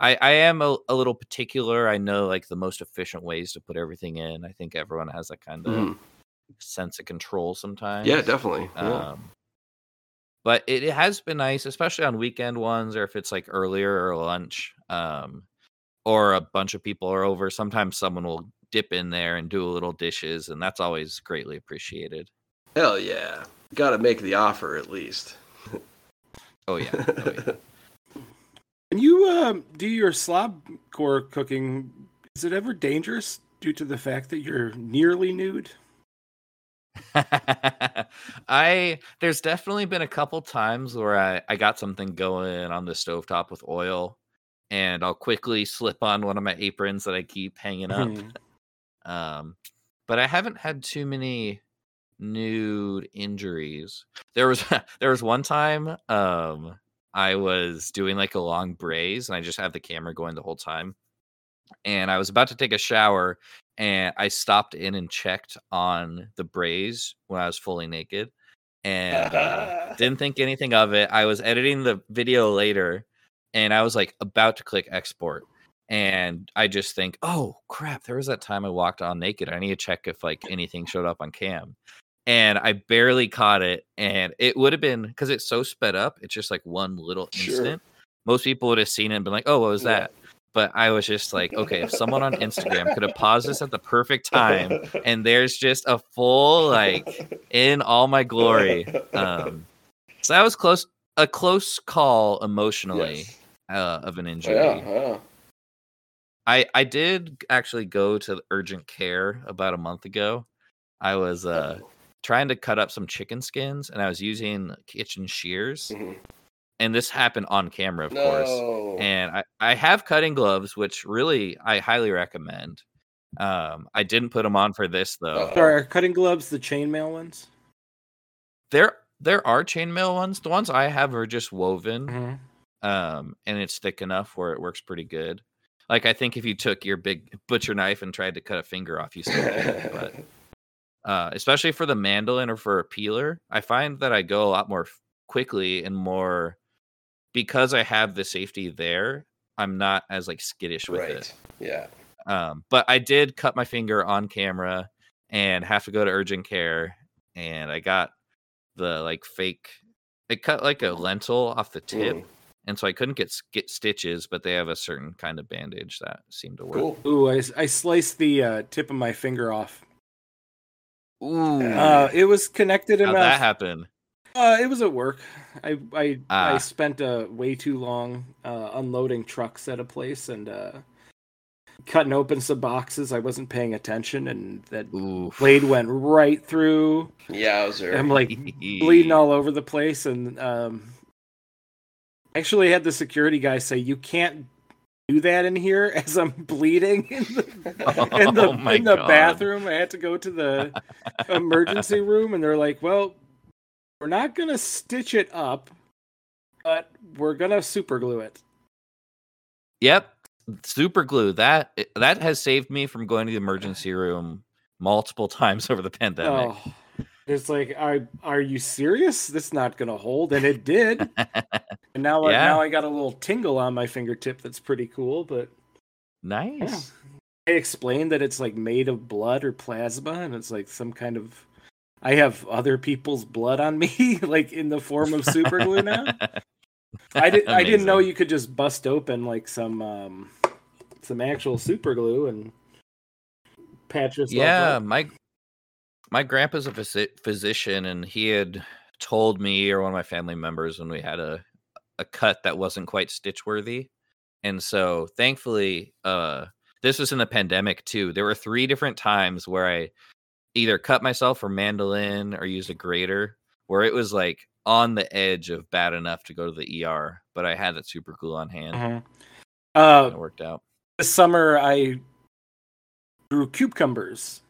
I I am a, a little particular. I know like the most efficient ways to put everything in. I think everyone has that kind of Mhm. sense of control sometimes. Yeah, definitely. Yeah. But it, it has been nice, especially on weekend ones or if it's like earlier or lunch, um, or a bunch of people are over. Sometimes someone will dip in there and do a little dishes, and that's always greatly appreciated. Hell yeah. Got to make the offer at least. Oh yeah, oh, yeah. (laughs) When you um, do your slob core cooking, is it ever dangerous due to the fact that you're nearly nude? (laughs) I there's definitely been a couple times where I I got something going on the stovetop with oil, and I'll quickly slip on one of my aprons that I keep hanging up. Mhm. (laughs) Um, but I haven't had too many nude injuries. There was (laughs) there was one time um I was doing like a long braise and I just had the camera going the whole time. And I was about to take a shower and I stopped in and checked on the braise when I was fully naked and uh, (laughs) didn't think anything of it. I was editing the video later and I was like about to click export and I just think, oh crap, there was that time I walked on naked. I need to check if like anything showed up on cam. And I barely caught it. And it would have been because it's so sped up, it's just like one little Sure. instant. Most people would have seen it and been like, oh, what was Yeah. that? But I was just like, okay, if someone on Instagram could have paused this at the perfect time (laughs) and there's just a full like in all my glory. Um so that was close a close call emotionally Yes. uh, of an injury. Yeah, yeah. I I did actually go to urgent care about a month ago. I was uh Oh. trying to cut up some chicken skins and I was using kitchen shears Mhm. And this happened on camera of course. No. And I I have cutting gloves which really I highly recommend. Um I didn't put them on for this though. Sorry, are cutting gloves the chainmail ones? There there are chainmail ones. The ones I have are just woven. Mhm. um, and it's thick enough where it works pretty good. Like I think if you took your big butcher knife and tried to cut a finger off, you still could. But (laughs) uh, especially for the mandolin or for a peeler, I find that I go a lot more quickly and more because I have the safety there. I'm not as like skittish with right. it. Yeah. Um, but I did cut my finger on camera and have to go to urgent care, and I got the like fake. It cut like a lentil off the tip, Mm. and so I couldn't get get stitches, but they have a certain kind of bandage that seemed to work. Cool. Ooh, I, I sliced the uh, tip of my finger off. Ooh, Uh, it was connected enough. how'd that enough. Happen? Uh, it was at work. I I I Ah. spent uh, way too long uh, unloading trucks at a place and uh, cutting open some boxes. I wasn't paying attention, and that Ooh, blade went right through. Yowzer. I'm like bleeding all over the place, and um, actually had the security guy say, "You can't do that in here," (laughs) as I'm bleeding in the in the, (laughs) Oh in the bathroom. I had to go to the (laughs) emergency room, and they're like, "Well, we're not gonna stitch it up, but we're gonna super glue it." Yep, super glue. That that has saved me from going to the emergency room multiple (laughs) times over the pandemic. Oh, it's like, are are you serious? This is not gonna hold, and it did. (laughs) And now, I, Yeah. now I got a little tingle on my fingertip. That's pretty cool, but. nice. I explained that it's like made of blood or plasma, and it's like some kind of. I have other people's blood on me, (laughs) like in the form of super glue now. I didn't. I didn't know you could just bust open like some um, some actual super glue and patch yourself. Yeah, up. my my grandpa's a physi- physician, and he had told me or one of my family members when we had a a cut that wasn't quite stitch worthy, and so thankfully, uh, this was in the pandemic too. There were three different times where I either cut myself or mandolin or used a grater where it was like on the edge of bad enough to go to the ER, but I had that super glue on hand. Mhm. Uh, it worked out. this summer I grew cucumbers.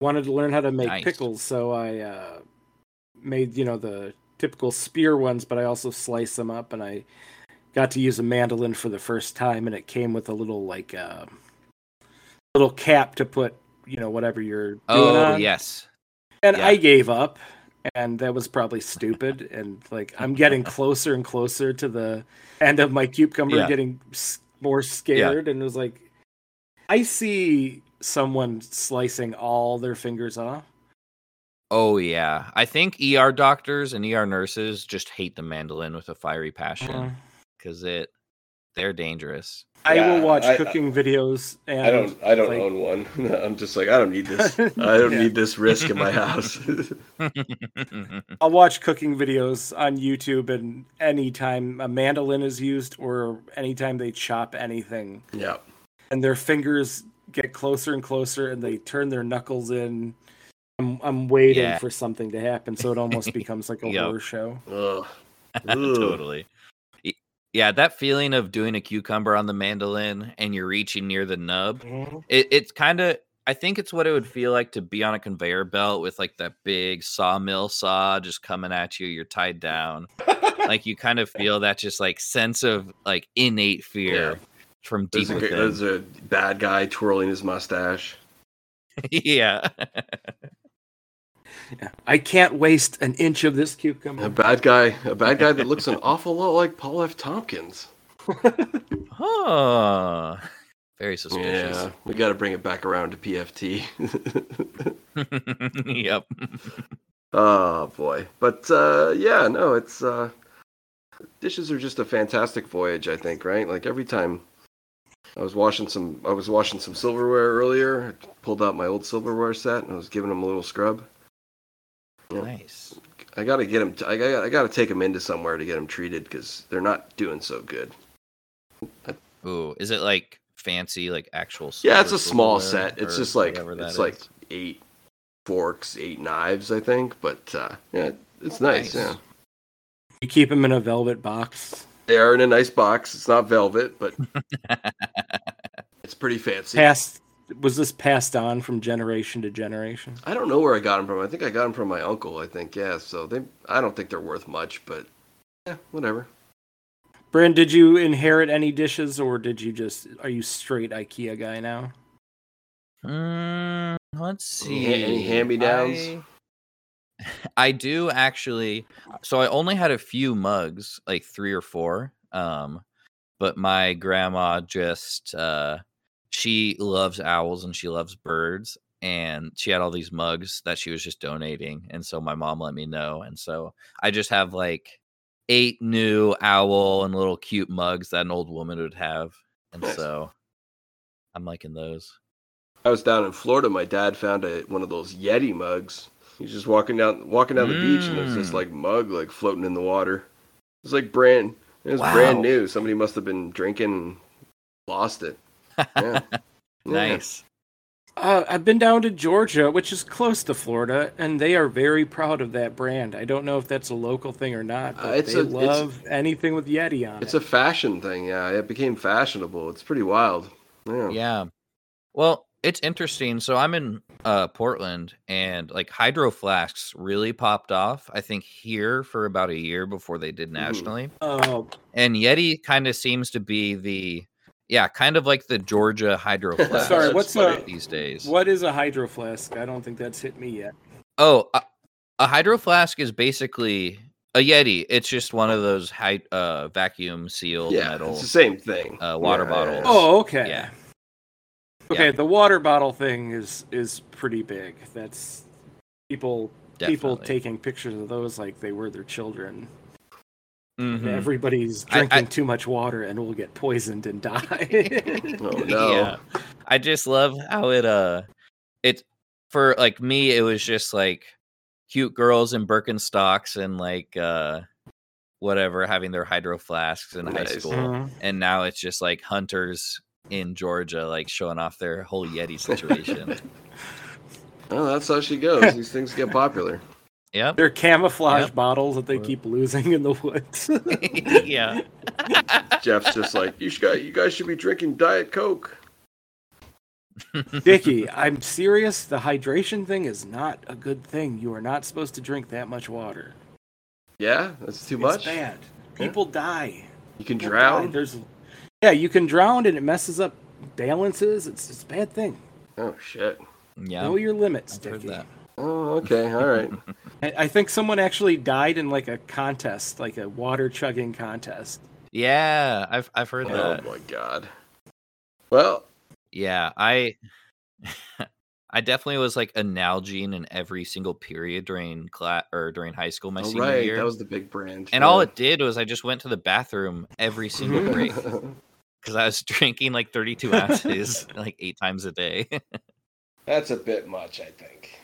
Wanted to learn how to make Nice. pickles, so I uh, made you know the typical spear ones, but I also sliced them up, and I got to use a mandolin for the first time, and it came with a little like uh, little cap to put, you know, whatever you're doing Oh on. yes. And Yeah. I gave up, and that was probably stupid. and like I'm getting (laughs) closer and closer to the end of my cucumber, Yeah. getting more scared, and it was like, I see someone slicing all their fingers off. Oh yeah. I think ER doctors and ER nurses just hate the mandolin with a fiery passion because it they're dangerous. I Yeah, will watch I- cooking videos, and I don't. I don't like- own one. (laughs) I'm just like I don't need this. I don't (laughs) Yeah. need this risk in my house. (laughs) I'll watch cooking videos on YouTube, and anytime a mandolin is used, or anytime they chop anything, yeah. and their fingers get closer and closer, and they turn their knuckles in. I'm, I'm waiting Yeah. for something to happen, so it almost becomes like a Yep. horror show. Ugh. Ugh. totally. Yeah, that feeling of doing a cucumber on the mandolin and you're reaching near the nub. Mm-hmm. It, it's kind of I think it's what it would feel like to be on a conveyor belt with like that big sawmill saw just coming at you. You're tied down. (laughs) like you kind of feel that just like sense of like innate fear Yeah. from deep There's a, within. there's a bad guy twirling his mustache. (laughs) yeah. (laughs) I can't waste an inch of this cucumber. A bad guy. A bad guy that looks an (laughs) awful lot like Paul F. Tompkins. (laughs) oh. Very suspicious. Yeah, we got to bring it back around to PFT. (laughs) yep. oh boy, but uh, yeah, no, it's uh, dishes are just a fantastic voyage. I think, right? Like every time I was washing some, I was washing some silverware earlier. I pulled out my old silverware set and I was giving them a little scrub. Yeah. Nice. I got to get them. I got. I got to take them into somewhere to get them treated because they're not doing so good. Ooh, is it like fancy, like actual? Yeah, it's a small silverware set. It's just like whatever that it's like eight forks, eight knives, I think. But uh, yeah, it's nice. Nice. Yeah, You keep them in a velvet box. they are in a nice box. It's not velvet, but (laughs) it's pretty fancy. Passed was this passed on from generation to generation? I don't know where I got them from. I think I got them from my uncle. I think yeah. So they, I don't think they're worth much, but yeah, whatever. Bryn, did you inherit any dishes, or did you just are you straight IKEA guy now? Mm, let's see. ha- any hand-me-downs? I, (laughs) I do actually. So I only had a few mugs, like three or four. Um, but my grandma just uh, she loves owls and she loves birds, and she had all these mugs that she was just donating, and so my mom let me know, and so I just have like eight new owl and little cute mugs that an old woman would have, and Nice. so I'm liking those. I was down in Florida. My dad found a, one of those Yeti mugs. He's just walking down walking down the beach, and there's this Mm. like mug like floating in the water. It's like brand. It was brand new. Somebody must have been drinking and lost it. Yeah. Yeah. (laughs) nice. Uh, I've been down to Georgia, which is close to Florida, and they are very proud of that brand. I don't know if that's a local thing or not, Uh, but it's they a- it's- love anything with Yeti on It's it. a fashion thing. Yeah, it became fashionable. It's pretty wild. Yeah. Yeah. Well, it's interesting. So I'm in uh Portland and like hydro flasks really popped off, I think here for about a year before they did nationally. Oh, And Yeti kind of seems to be the yeah, kind of like the Georgia hydro flask sorry. What's funny. a these days. what is a hydro flask? I don't think that's hit me yet. Oh, a, a hydro flask is basically a Yeti. It's just one of those high, uh vacuum sealed Yeah, metal. it's the same thing. uh, water Yeah, bottles. yeah. Oh, okay. Yeah. Okay, Yeah. the water bottle thing is is pretty big. That's people people taking pictures of those like they were their children. Mhm. Everybody's I- I- drinking too much water and will get poisoned and die. (laughs) (laughs) Oh no. Yeah. I just love how it uh it for like me it was just like cute girls in Birkenstocks and like uh whatever having their hydro flasks in high Nice. school. Mhm. And now it's just like hunters in Georgia like showing off their whole Yeti situation. (laughs) Well, that's how she goes. These things get popular. Yep. They're camouflage Yep. bottles that they Or- keep losing in the woods. (laughs) (laughs) yeah. (laughs) Jeff's just like, you should, guys- you guys should be drinking Diet Coke. Dickie, I'm serious. The hydration thing is not a good thing. You are not supposed to drink that much water. Yeah, that's too It's much. bad. People die. You can People die. drown. There's, yeah, you can drown and it messes up balances. It's it's a bad thing. Oh shit. Yeah, Know your limits, I've heard that. Oh, okay. All right. (laughs) I, I think someone actually died in like a contest, like a water chugging contest. Yeah, I've I've heard oh that. Oh my god. Well, Yeah, I (laughs) I definitely was like a Nalgene in every single period during class or during high school my all senior right. year. That was the big brand. and all it did was I just went to the bathroom every single (laughs) break because I was drinking like 32 ounces like eight times a day. That's a bit much, I think.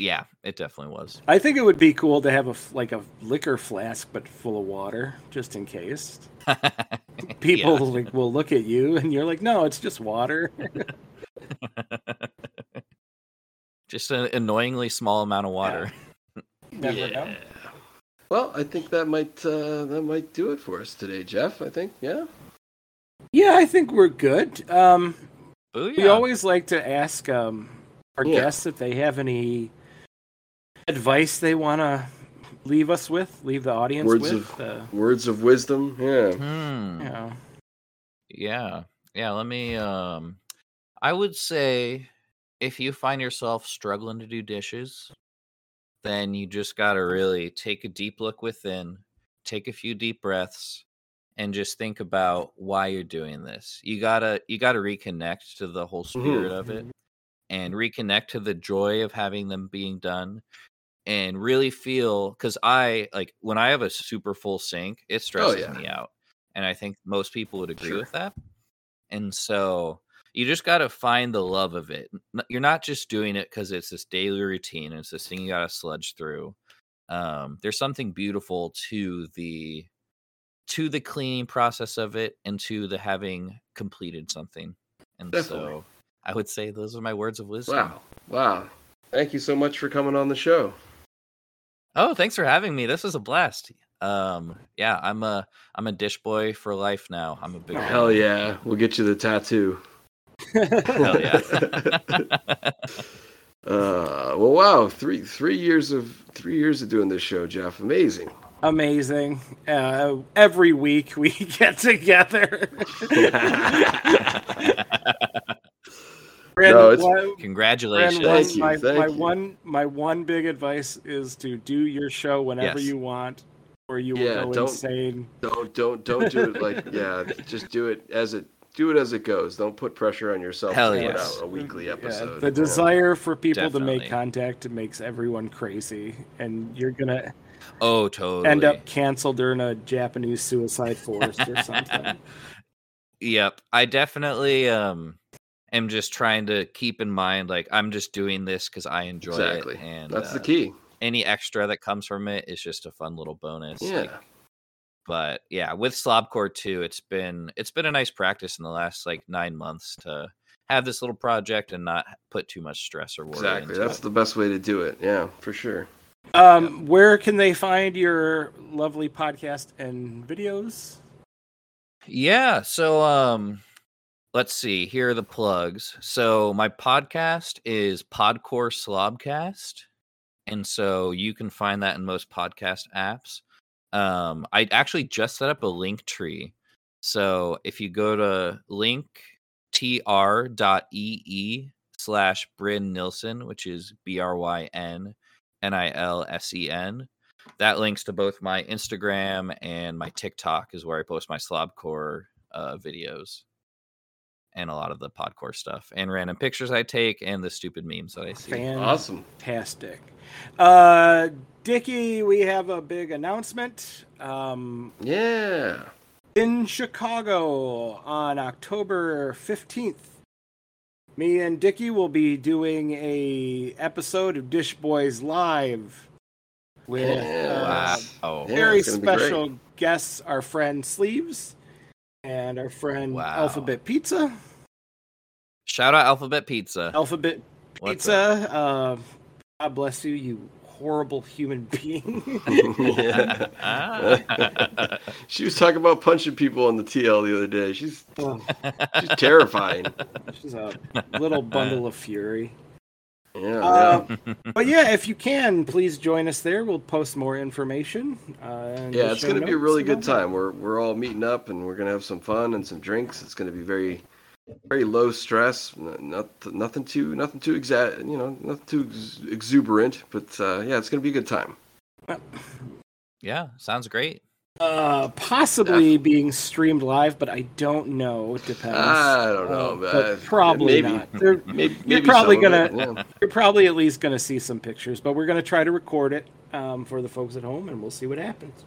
Yeah, it definitely was. I think it would be cool to have a f- like a liquor flask but full of water, just in case. (laughs) People Yeah. like will look at you and you're like, no, it's just water. (laughs) just an annoyingly small amount of water. (laughs) Never know. Well, I think that might uh, that might do it for us today, Jeff. I think, yeah. Yeah, I think we're good. Um, Booyah. We always like to ask um, our Yeah. guests if they have any advice they want to leave us with, leave the audience Words with. of- uh, Words of wisdom, yeah. Hmm. you know. Yeah. Yeah, let me um I would say if you find yourself struggling to do dishes, then you just got to really take a deep look within, take a few deep breaths and just think about why you're doing this. You got to you got to reconnect to the whole spirit of it and reconnect to the joy of having them being done and really feel cuz I like when I have a super full sink, it stresses yeah. me out. And I think most people would agree Sure. with that. And so you just got to find the love of it. You're not just doing it because it's this daily routine. It's this thing you got to sludge through. Um, there's something beautiful to the to the cleaning process of it and to the having completed something. And Definitely. so I would say those are my words of wisdom. Wow. Wow. Thank you so much for coming on the show. Oh, thanks for having me. This was a blast. Um, yeah, I'm a I'm a dish boy for life now. I'm a big fan. Hell yeah. We'll get you the tattoo. (laughs) Hell yeah. (laughs) Uh, well, wow, three three years of three years of doing this show, Jeff. Amazing. Amazing. Uh, every week we (laughs) get together. No, it's- one- Congratulations. Brandon, one- Thank you, my, thank my you. one my one big advice is to do your show whenever Yes. you want, or you will Yeah, go don't- insane. Don't don't don't do it like (laughs) yeah. Just do it as it do it as it goes. Don't put pressure on yourself Hell to put yes. out a weekly Yeah, episode. the you desire for people to make contact makes everyone crazy, and you're gonna Oh, totally. end up canceled during a Japanese suicide forest or something. (laughs) Yep. I definitely um am just trying to keep in mind like I'm just doing this because I enjoy Exactly. it. And That's the uh, key. Any extra that comes from it is just a fun little bonus. Yeah. like, but yeah, with Slobcore too, it's been it's been a nice practice in the last like nine months to have this little project and not put too much stress or worry. Exactly. into That's it. the best way to do it. Yeah, for sure. Um, where can they find your lovely podcast and videos? Yeah. So um let's see. Here are the plugs. So my podcast is Podcore Slobcast. And so you can find that in most podcast apps. Um I actually just set up a link tree. So if you go to linktr.ee slash Bryn Nilsen, which is B R Y N N I L S E N, that links to both my Instagram and my TikTok is where I post my slobcore uh, videos and a lot of the podcore stuff and random pictures I take and the stupid memes that I see. Awesome. Fantastic. Uh, Dickie, we have a big announcement. Um, Yeah. in Chicago on October 15th. Me and Dickie will be doing a episode of Dish Boys Live with Yeah. uh, Wow. Very it's gonna be great. special guests, our friend Sleeves and our friend Wow. Alphabet Pizza. Shout out Alphabet Pizza. Alphabet Pizza, uh, God bless you, you horrible human (laughs) being. (laughs) She was talking about punching people on the TL the other day. She's Oh, she's terrifying. she's a little bundle of fury. Yeah, Uh, yeah. (laughs) But yeah, if you can, please join us there. We'll post more information. Uh, Yeah, it's going to be a really good all that. time. We're we're all meeting up and we're going to have some fun and some drinks. It's going to be very very low stress. Not nothing too nothing too exa- you know nothing too ex- exuberant. But uh, yeah, it's gonna be a good time. Yeah, sounds great. Uh, possibly being streamed live, but I don't know. It depends. I don't know, Uh, but but probably maybe, not. They're, (laughs) Maybe, You're maybe probably gonna- yeah. you're probably at least going to see some pictures, but we're going to try to record it um, for the folks at home, and we'll see what happens.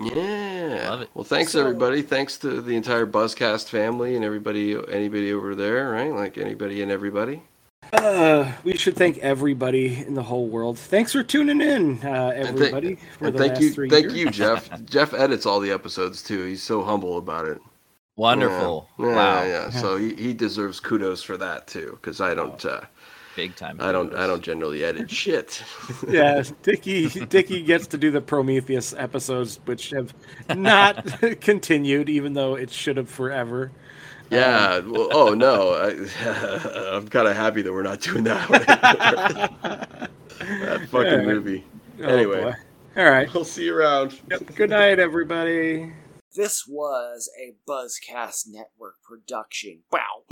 Yeah. Love it. Well, thanks So- everybody. Thanks to the entire Buzzcast family and everybody, anybody over there, right? Like anybody and everybody. Uh, we should thank everybody in the whole world. Thanks for tuning in, uh, thank- everybody. for And the thank last you, three thank years. you, Jeff. (laughs) Jeff edits all the episodes too. He's so humble about it. Wonderful. Yeah, yeah, wow. yeah. So he, he deserves kudos for that too, because I don't, uh, Big time. I don't, I don't generally edit shit. (laughs) yeah, Dickie Dickie gets to do the Prometheus episodes, which have not (laughs) continued, even though it should have forever. Yeah. Well, oh no, I, (laughs) I'm kind of happy that we're not doing that. One. (laughs) that fucking Yeah. movie. Oh, Anyway. boy. all right. We'll see you around. Yep. Good night, everybody. This was a Buzzcast Network production. Wow.